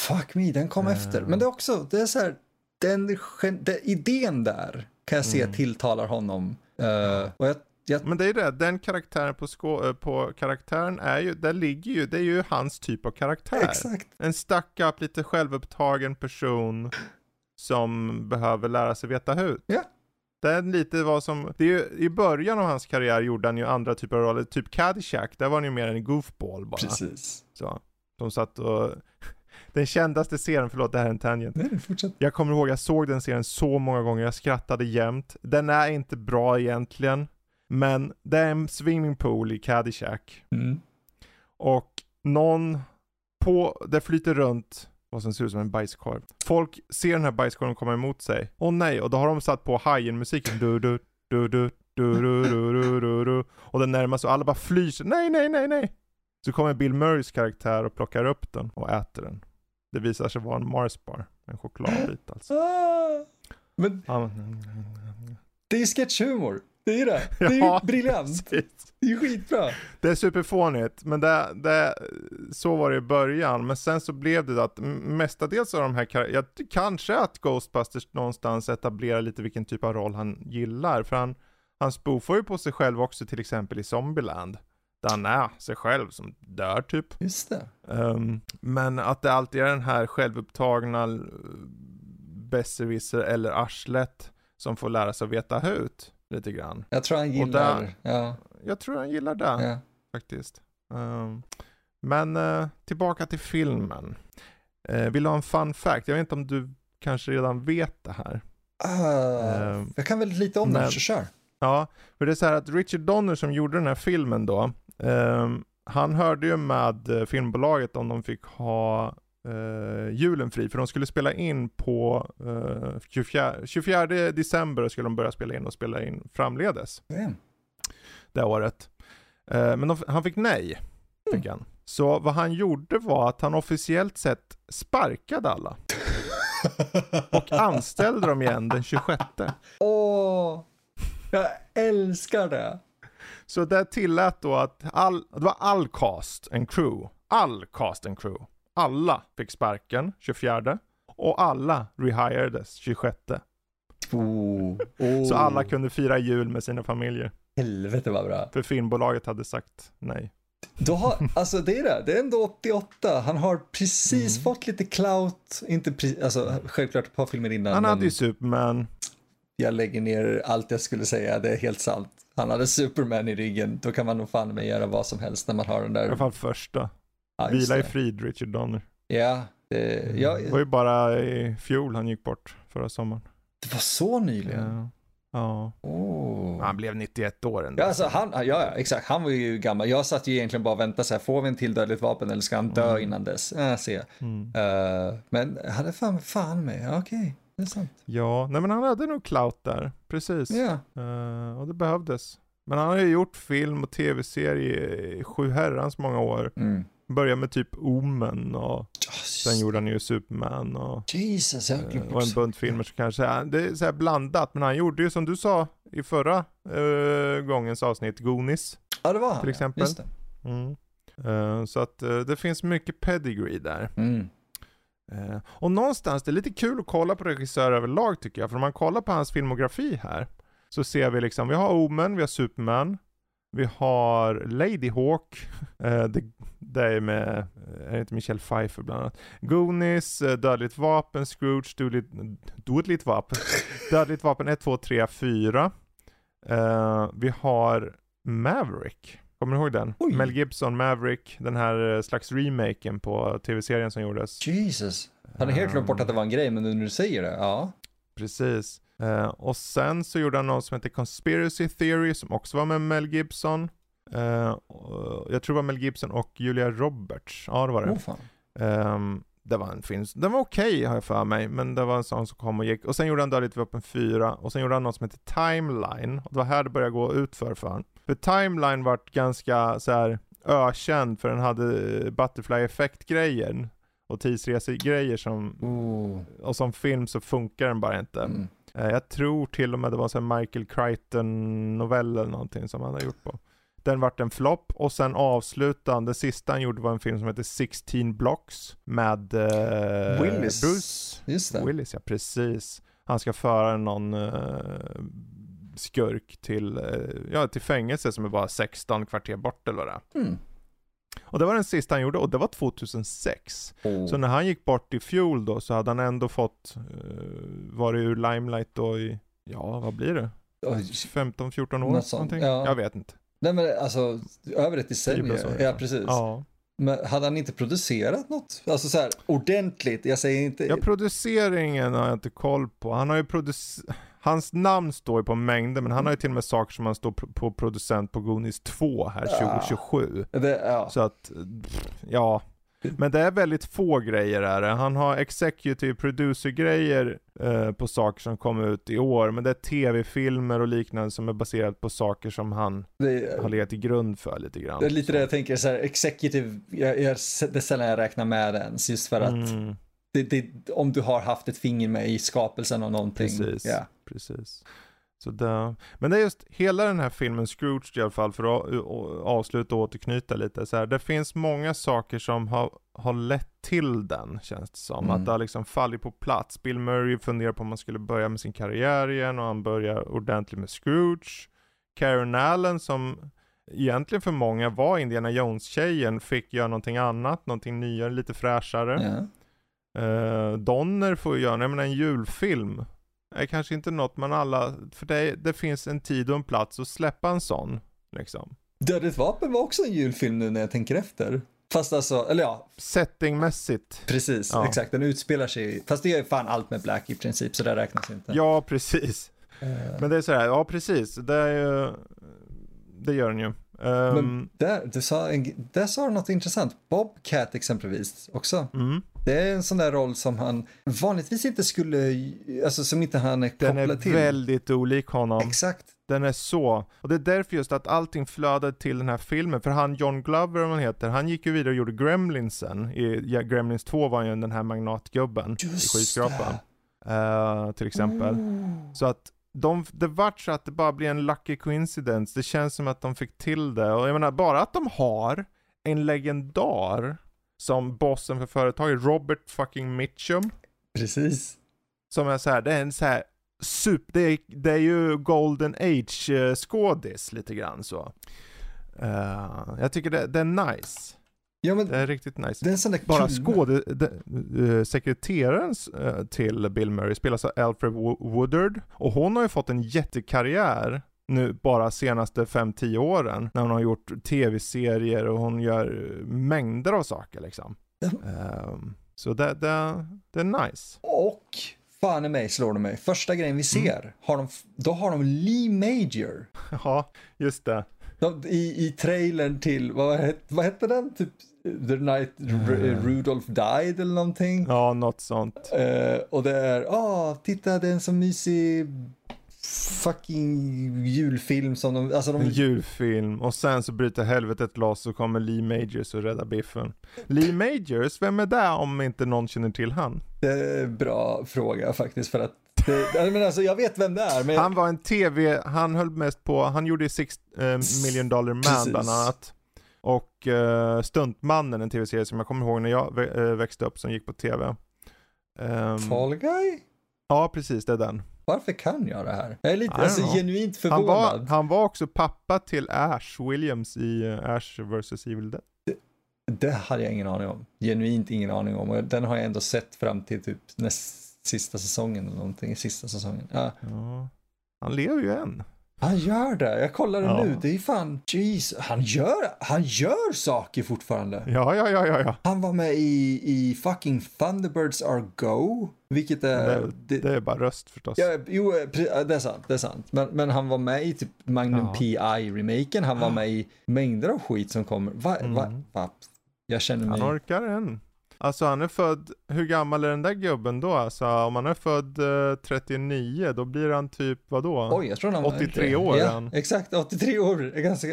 Fuck me, den kom Eh. efter. Men det är också, det är så här, den, den idén där kan jag se Mm. tilltalar honom. Eh, och jag, jag, Men det är det, den karaktären på, skå, eh, på karaktären är ju, där ligger ju, det är ju hans typ av karaktär. exakt. En stack-up, lite självupptagen person som behöver lära sig veta hut. Ja. Det är lite vad som, det är ju, i början av hans karriär gjorde han ju andra typer av roller, typ Caddyshack, där var han ju mer en goofball bara. Precis. Så. De satt och, den kändaste serien, förlåt det här är en tangent. Nej, fortsätt. Jag kommer ihåg, jag såg den serien så många gånger, jag skrattade jämt. Den är inte bra egentligen, men det är en swimmingpool i Caddyshack. Mm. Och någon på, det flyter runt vad som ser ut som en bajskorv. Folk ser den här bajskorven komma emot sig. Åh nej, och då har de satt på Hajen-musiken. Du, du, du, du, du, du, du, du, du, du. Och den närmar sig och alla bara flyr. sig. Nej, nej, nej, nej. Så kommer Bill Murrays karaktär och plockar upp den och äter den. Det visar sig vara en Mars bar. En chokladbit alltså. Ah, men Ja, det är ju sketchhumor. Det är det. Det är Ja, briljant. precis. Det är skitbra. Det är superfånigt, men det, det, så var det i början. Men sen så blev det att mestadels av de här kar- jag, kanske att Ghostbusters någonstans etablerar lite vilken typ av roll han gillar. För han, han spoofar ju på sig själv också till exempel i Zombieland. Han är sig själv som dör typ. Just det. Ehm, men att det alltid är den här självupptagna eh, besserwisser eller arslet som får lära sig att veta hut lite grann. Jag tror han gillar, där- ja, Jag tror han gillar det ja. faktiskt. Ehm, men eh, tillbaka till filmen. Uh, vill du ha en fun fact? Jag vet inte om du kanske redan vet det här. Ehm, jag kan väldigt lite om den, men- så kör. Ja, för det är så här att Richard Donner som gjorde den här filmen då, ehm, han hörde ju med eh, filmbolaget om de fick ha eh, julen fri, för de skulle spela in på eh, 24, 24 december skulle de börja spela in och spela in framledes Ja. det året. Eh, men de, han fick nej, fick han. Så vad han gjorde var att han officiellt sett sparkade alla och anställde dem igen den 26. Åh, jag älskar det. Så det tillät då att all, det var all cast and crew, all cast and crew, alla fick sparken 24 och alla rehiredes 26. Oh, oh. Så alla kunde fira jul med sina familjer. Helvete vad bra. För filmbolaget hade sagt nej. Då har, alltså det är det, det är ändå 88. Han har precis Mm. fått lite clout, inte pre, alltså självklart ett par filmer innan. Han hade ju Superman, Jag lägger ner allt jag skulle säga, det är helt sant. Han hade Superman i ryggen, då kan man nog fan med göra vad som helst när man har den där. i alla fall första. Ja, Vila i frid Richard Donner. Ja, det, ja, Det var ju bara i fjol han gick bort, förra sommaren. det var så nyligen. Ja. Ja. Oh. Han blev 91 år ändå. Ja, alltså han, ja, ja, exakt. Han var ju gammal. Jag satt ju egentligen bara och väntade så här, får vi en till dödligt vapen eller ska han dö Mm. innan dess? Ja, se. Mm. Eh, men han är fan, fan med, okej, det är sant. Ja, nej men han hade nog clout där, precis. Ja, Eh, och det behövdes. Men han har ju gjort film och tv-serie i sju herrans många år. mm. Började med typ Omen och sen gjorde han ju Superman och, Jesus, glömt och en bunt filmer så kanske, ja, det är så här blandat. Men han gjorde ju som du sa i förra eh, gångens avsnitt, Goonies. Ja, det var han. till ja. exempel. Just det. Mm. Eh, så att det finns mycket pedigree där. Mm. Eh, och någonstans, det är lite kul att kolla på regissörer överlag tycker jag. För om man kollar på hans filmografi här. Så ser vi liksom, vi har Omen, vi har Superman. Vi har Lady Hawk. Eh, det, det är med, eh, är det inte Michelle Pfeiffer bland annat. Goonies, eh, Dödligt Vapen, Scrooge, Dödligt, Dödligt Vapen. Dödligt Vapen 1, 2, 3, 4. Eh, vi har Maverick. Kommer du ihåg den? Oj. Mel Gibson, Maverick, den här eh, slags remaken på tv-serien som gjordes. Jesus. Han har helt glömt bort att det var en grej, men nu när du säger det, ja. Precis. Eh, och sen så gjorde han något som heter Conspiracy Theory som också var med Mel Gibson. Och jag tror det var Mel Gibson och Julia Roberts. Ja det var det. Oh, fan. Det var en film, den var okej har jag för mig, men det var en sån som kom och gick. Och sen gjorde han Dödligt Vapen 4, och sen gjorde han något som heter Timeline. Och det var här det började gå ut för för han. För Timeline vart ganska så här ökänd för den hade Butterfly Effect-grejer. Och tidsresegrejer som, Oh. och som film så funkar den bara inte. Mm. Eh, Jag tror till och med det var här Michael Crichton novell eller någonting som han hade gjort på. Den vart en flopp och sen avslutade det sista han gjorde var en film som heter 16 Blocks med eh, Willis. Bruce Just det. Willis. Ja, precis. Han ska föra någon eh, skurk till, eh, ja, till fängelse som är bara 16 kvarter bort eller vad det är. Mm. Och det var den sista han gjorde och det var 2006. Oh. Så när han gick bort i fjol då så hade han ändå fått, uh, varit ur limelight då i, ja vad blir det? Oj. 15-14 år? Något sånt, någonting? ja. Jag vet inte. Nej men alltså, över ett 10 decennium. år, Ja, precis. Ja. Men hade han inte producerat något? Alltså så här, ordentligt, jag säger inte... ja, produceringen har jag inte koll på. Han har ju producerat, hans namn står ju på mängder men han har ju till och med saker som han står på producent på Goonies 2 här Ja. 2027. det, ja. Så att, ja. Men det är väldigt få grejer är det. Han har executive producer-grejer eh, på saker som kom ut i år, men det är tv-filmer och liknande som är baserat på saker som han Det, har legat till grund för lite grann. det är lite det jag tänker, så här, executive, jag, jag, det är sällan jag räknar med ens, just för att Mm, det, det, om du har haft ett finger med i skapelsen av någonting. precis, Ja. precis. Så det, men det är just hela den här filmen, Scrooge i alla fall, för att a- avsluta och återknyta lite så här. Det finns många saker som har, har lett till den, känns det som. Mm. Att det har liksom fallit på plats. Bill Murray funderar på om man skulle börja med sin karriär igen och han börjar ordentligt med Scrooge. Karen Allen som egentligen för många var Indiana Jones-tjejen, fick göra någonting annat, någonting nyare, lite fräschare. Ja. Uh, Donner får ju göra, jag menar en julfilm. Är kanske inte något man alla, för det, det finns en tid och en plats att släppa en sån. Liksom. Dödligt vapen var också en julfilm nu när jag tänker efter. Fast alltså, eller ja, Settingmässigt. precis, Ja. exakt, den utspelar sig, fast det gör ju fan allt med Black i princip, så det räknas inte. Ja, precis. Eh, Men det är så här, ja precis. Det är ju, det gör den ju. Ehm, Men där, du sa, en- där sa du något intressant. Bobcat exempelvis också. mm. Det är en sån där roll som han vanligtvis inte skulle, alltså som inte han är Den kopplad är till. väldigt olik honom. Exakt. Den är så. Och det är därför just att allting flödade till den här filmen. För han John Glover, om han heter, han gick ju vidare och gjorde Gremlins sen. I ja, Gremlins 2 var ju den här magnatgubben i skyskrapan. Eh, till exempel. Oh. Så att de, det vart så att det bara blir en lucky coincidence. Det känns som att de fick till det. Och jag menar, bara att de har en legendar som bossen för företaget, Robert fucking Mitchum. Precis. Som är så här, det är en så här super, det är, det är ju golden age eh, skådis lite grann så. Eh, jag tycker det, det är nice. Ja men Det är riktigt nice. det är en sån där Bara kul- skåde, de, eh, sekreteraren eh, till Bill Murray spelas av Alfred Wo- Woodard. Och hon har ju fått en jättekarriär nu bara senaste 5-10 åren. När hon har gjort tv-serier och hon gör eh, mängder av saker liksom. Ehm, så det, det, det är nice. Och fan i mig slår det mig. Första grejen vi ser, Mm. har de, då har de Lee Major. Ja, just det. De, i, I trailern till, vad, vad hette den? Typ The Night R- Rudolph Died eller någonting. Mm. Ja, något sånt. Eh, och det är, ah, titta det är en så mysig fucking julfilm som de, alltså En de, julfilm och sen så bryter helvetet loss och kommer Lee Majors och räddar biffen. Lee Majors, vem är det om inte någon känner till han? det är en bra fråga faktiskt för att, det, menar, alltså, jag vet vem det är men Han var en tv, han höll mest på, han gjorde Six eh, Million Dollar Man Precis. bland annat. Och eh, Stuntmannen, en tv-serie som jag kommer ihåg när jag eh, växte upp som gick på tv. Ehm, Fall Guy? ja, precis, det är den. Varför kan jag det här? Jag är lite alltså, know. genuint Han förvånad. var, han var också pappa till Ash Williams i eh, Ash vs Evil Dead. Det hade jag ingen aning om. Genuint ingen aning om. Och den har jag ändå sett fram till typ näst sista säsongen eller någonting. Sista säsongen. Ja. Ja. Han lever ju än. Han gör det. Jag kollar det Ja. nu. Det är fan, jeez. Han gör, han gör saker fortfarande. Ja, ja, ja, ja, ja. Han var med i, i fucking Thunderbirds Are Go. Vilket är... Det, det, det är bara röst förstås. ja, jo, eh, ja, det är sant. Det är sant. Men, men han var med i typ Magnum Ja. PI-remaken. Han var med i mängder av skit som kommer. Va, va, Mm. va? Jag känner mig... Han orkar än. Alltså han är född, hur gammal är den där gubben då? Alltså om han är född eh, 39, då blir han typ vadå? Oj, jag tror han var 83 äldre. år Ja, exakt. 83 år. Är ganska...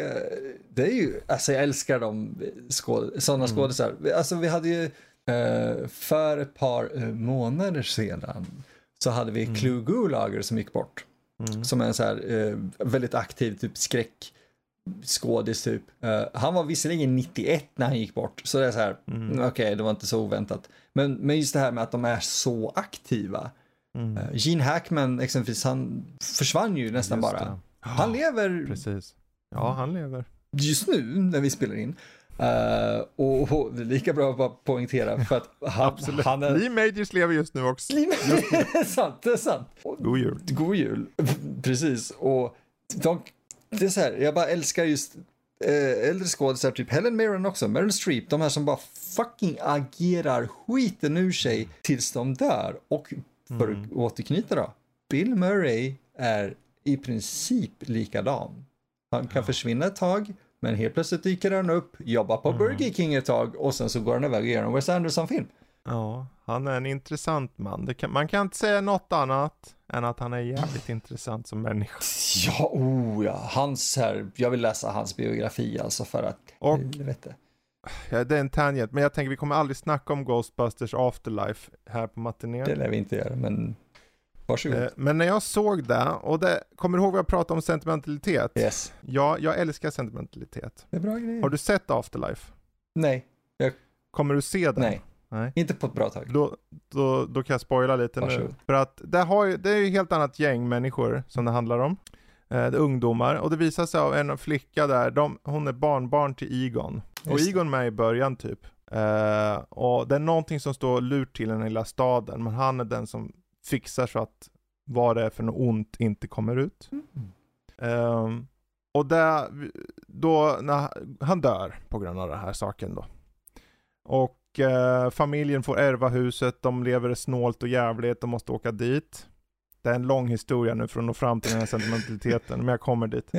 Det är ju... Alltså jag älskar de skåd... sådana Mm. skådisar. Alltså vi hade ju eh, för ett par eh, månader sedan så hade vi Mm. Clue Gulager som gick bort. Mm. Som är en så här eh, väldigt aktiv typ skräck skådis typ. Eh, han var visserligen 91 när han gick bort, så det är så här, Mm. okej, det var inte så oväntat. Men, men just det här med att de är så aktiva. Mm. Uh, Gene Hackman exempelvis, han försvann ju nästan Just bara. det. Han lever Precis. Ja, han lever. just nu när vi spelar in. Eh, och, och det är lika bra att bara poängtera för att han, Absolut. han är... Lee Majors lever just nu också. det är sant, det är sant. God jul. God jul, precis. Och de, det är så här, jag bara älskar just eh, äldre skådisar, typ Helen Mirren också, Meryl Streep, de här som bara fucking agerar skiten ur sig tills de dör. Och för att återknyta då, Bill Murray är i princip likadan. Han kan försvinna ett tag, Men helt plötsligt dyker han upp, jobbar på Mm. Burger King ett tag och sen så går han iväg och gör en Wes Anderson-film. Ja, han är en intressant man. Kan, man kan inte säga något annat än att han är jävligt intressant som människa. Ja, oh ja, hans här, jag vill läsa hans biografi alltså för att, Och- helvete. Ja, det är en tangent, men jag tänker vi kommer aldrig snacka om Ghostbusters Afterlife här på matinén. Det lär vi inte göra, men varsågod. Eh, Men när jag såg det, och det, kommer du ihåg vad jag pratade om sentimentalitet? Yes, Ja, jag älskar sentimentalitet. det är bra grejer. Har du sett Afterlife? Nej, Kommer du se den? nej, Nej. inte på ett bra tag. Då, då, då kan jag spoila lite nu. Varsågod. För att det, har ju, det är ju ett helt annat gäng människor som det handlar om. Eh, det är ungdomar och det visar sig av en flicka där, de, hon är barnbarn till Egon. Och Just det. Egon med i början typ. Eh, och det är någonting som står lurt till i den lilla staden, men han är den som fixar så att vad det är för något ont inte kommer ut. Mm. Ehm, och där, då, när han dör på grund av den här saken då. Och eh, familjen får ärva huset, de lever snålt och jävligt, de måste åka dit. Det är en lång historia nu för att nå fram till den här sentimentaliteten, men jag kommer dit.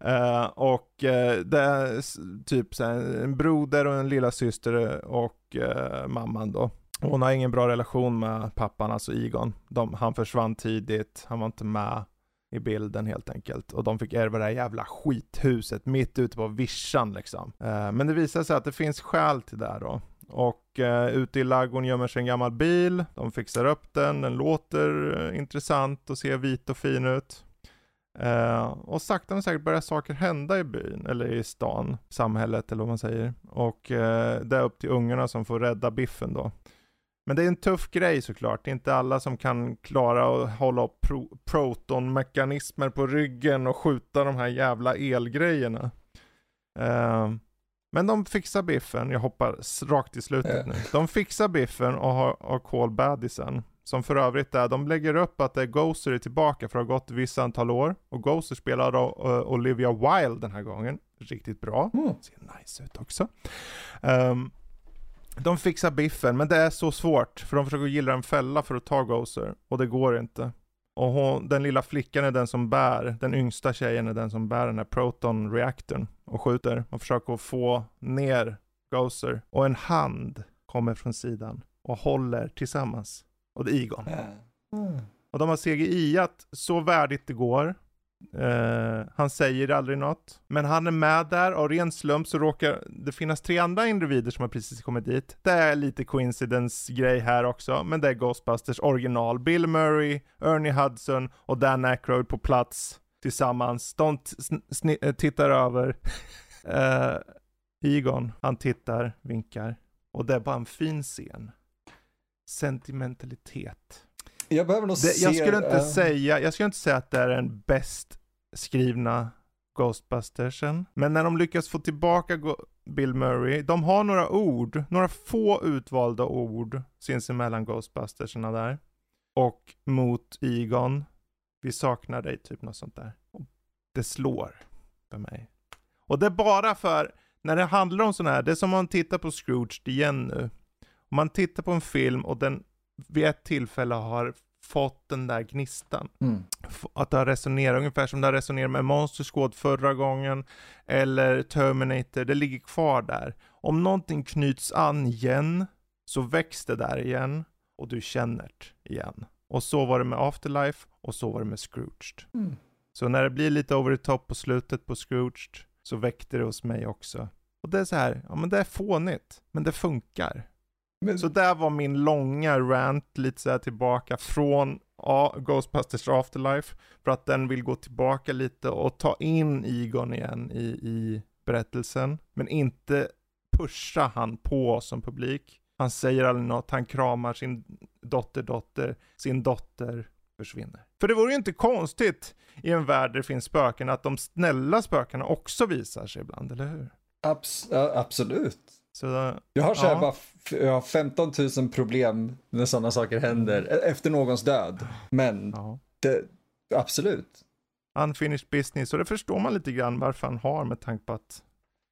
Eh, och eh, det är typ så här, en broder och en lilla syster och eh, mamman då. Hon har ingen bra relation med pappan, alltså Egon. De, han försvann tidigt, han var inte med i bilden helt enkelt. Och de fick ärva det här jävla skithuset mitt ute på vischan liksom. Eh, men det visar sig att det finns skäl till det här då. Och eh, ute i ladugården gömmer sig en gammal bil, de fixar upp den, den låter eh, intressant och ser vit och fin ut. Eh, och sakta men säkert börjar saker hända i byn, eller i stan, samhället eller vad man säger. Och eh, det är upp till ungarna som får rädda biffen då. Men det är en tuff grej såklart, det är inte alla som kan klara att hålla upp pro- protonmekanismer på ryggen och skjuta de här jävla elgrejerna. Eh, men de fixar biffen, jag hoppar rakt i slutet nu. De fixar biffen och har, har Call Badisen. Som för övrigt är, de lägger upp att Gozer är tillbaka för det har gått ett visst antal år. Och Gozer spelar då eh, Olivia Wilde den här gången. Riktigt bra. Mm. Ser nice ut också. Ehm, de fixar biffen, men det är så svårt. För de försöker gilla en fälla för att ta Gozer. Och det går inte. Och hon, den lilla flickan är den som bär, den yngsta tjejen är den som bär den här proton-reaktorn och skjuter och försöker få ner Gozer. Och en hand kommer från sidan och håller tillsammans. Och det är Egon. Mm. Och de har CGI-at så värdigt det går. Eh, han säger aldrig något. Men han är med där och ren slump så råkar det finnas tre andra individer som har precis kommit dit. Det är lite coincidence-grej här också. Men det är Ghostbusters original. Bill Murray, Ernie Hudson och Dan Aykroyd på plats tillsammans. De t- sn- eh, tittar över. uh, Egon, han tittar, vinkar. Och det är bara en fin scen. Sentimentalitet. Jag behöver nog Det, se... jag skulle inte eh, säga, jag skulle inte säga att det är den bäst skrivna Ghostbustersen. Men när de lyckas få tillbaka Bill Murray, de har några ord, några få utvalda ord sinsemellan Ghostbusterserna där. Och mot Egon, vi saknar dig, typ något sånt där. Det slår för mig. Och det är bara för, när det handlar om sådana här, det är som om man tittar på Scrooge igen nu. Om man tittar på en film och den vid ett tillfälle har fått den där gnistan. Mm. Att det har resonerat ungefär som det har resonerat med Monster Squad förra gången. Eller Terminator, det ligger kvar där. Om någonting knyts an igen så väcks det där igen och du känner det igen. Och så var det med Afterlife och så var det med Scrooged. Mm. Så när det blir lite over the top på slutet på Scrooged så väckte det hos mig också. Och det är så här, ja men det är fånigt, men det funkar. Men, Så där var min långa rant lite så här tillbaka från ja, Ghostbusters Afterlife. För att den vill gå tillbaka lite och ta in Egon igen i, i berättelsen. Men inte pusha han på oss som publik. Han säger aldrig något, han kramar sin dotter, dotter, sin dotter försvinner. För det vore ju inte konstigt i en värld där det finns spöken att de snälla spökena också visar sig ibland, eller hur? Abs- absolut. Så Jag har, så här Ja. bara, jag har 15 000 problem när sådana saker händer e- efter någons död. Men ja. det, absolut. unfinished business och det förstår man lite grann varför han har med tanke på att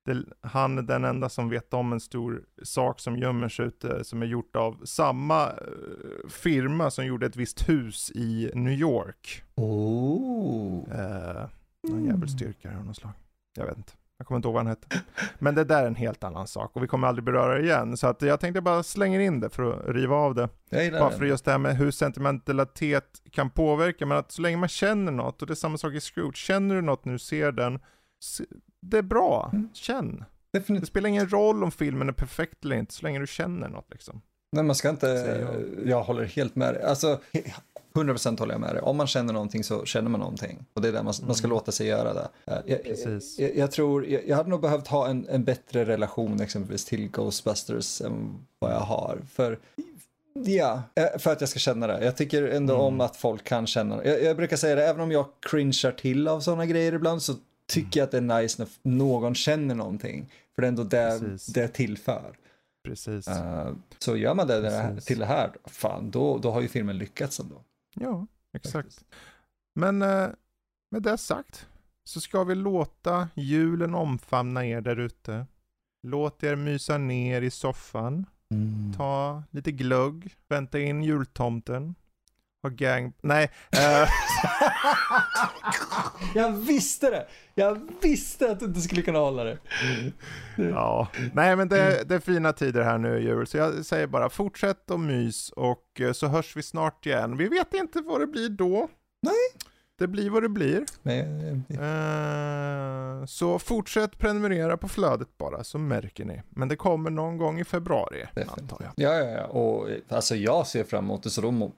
det, han är den enda som vet om en stor sak som gömmer sig ute som är gjort av samma eh, firma som gjorde ett visst hus i New York. Oh. Eh, någon jävelstyrka av något slag. Jag vet inte. Jag kommer inte ihåg vad han hette. Men det där är en helt annan sak och vi kommer aldrig beröra det igen. Så att jag tänkte bara slänga in det för att riva av det. Bara för just det här med hur sentimentalitet kan påverka. Men att så länge man känner något, och det är samma sak i Scrooge. Känner du något du ser den, det är bra. Mm. Känn. Det Definitivt. spelar ingen roll om filmen är perfekt eller inte, så länge du känner något liksom. Nej, man ska inte, jag. jag håller helt med dig. Alltså, 100% håller jag med dig. Om man känner någonting så känner man någonting. Och det är där man, man ska låta sig göra det. Eh, Jag, Precis. jag, jag tror, jag, jag hade nog behövt ha en, en bättre relation exempelvis till Ghostbusters än vad jag har. För Ja, eh, för att jag ska känna det. Jag tycker ändå Mm. om att folk kan känna jag, jag brukar säga det, även om jag cringear till av sådana grejer ibland så tycker jag att det är nice när någon känner någonting. För det är ändå det Precis. det tillför. Precis. Uh, så gör man det, det här, till det här, fan, då, då har ju filmen lyckats ändå. Ja, exakt. faktiskt. Men eh, med det sagt så ska vi låta julen omfamna er där ute. Låt er mysa ner i soffan. Ta lite glögg. Vänta in jultomten. Ha gang... Nej. eh, Jag visste det! Jag visste att du inte skulle kunna hålla det. ja. Nej men det, det är fina tider här nu jul. Så jag säger bara fortsätt och mys och eh, så hörs vi snart igen. Vi vet inte vad det blir då. Nej. Det blir vad det blir. Men, Eh, så fortsätt prenumerera på flödet bara så märker ni. Men det kommer någon gång i februari antar jag. ja, ja, ja. Och eh, alltså jag ser fram emot det så då, må,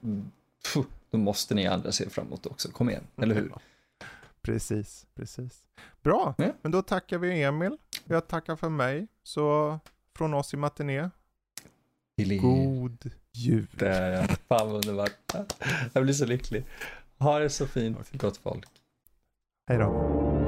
pff, då måste ni andra se fram emot det också. Kom igen, eller hur? Precis, precis. Bra, Ja. men då tackar vi Emil. Jag tackar för mig. Så från oss i Matiné, god jul. Där, ja. Fan vad underbart. Jag blir så lycklig. Ha det så fint, gott folk. Hej då.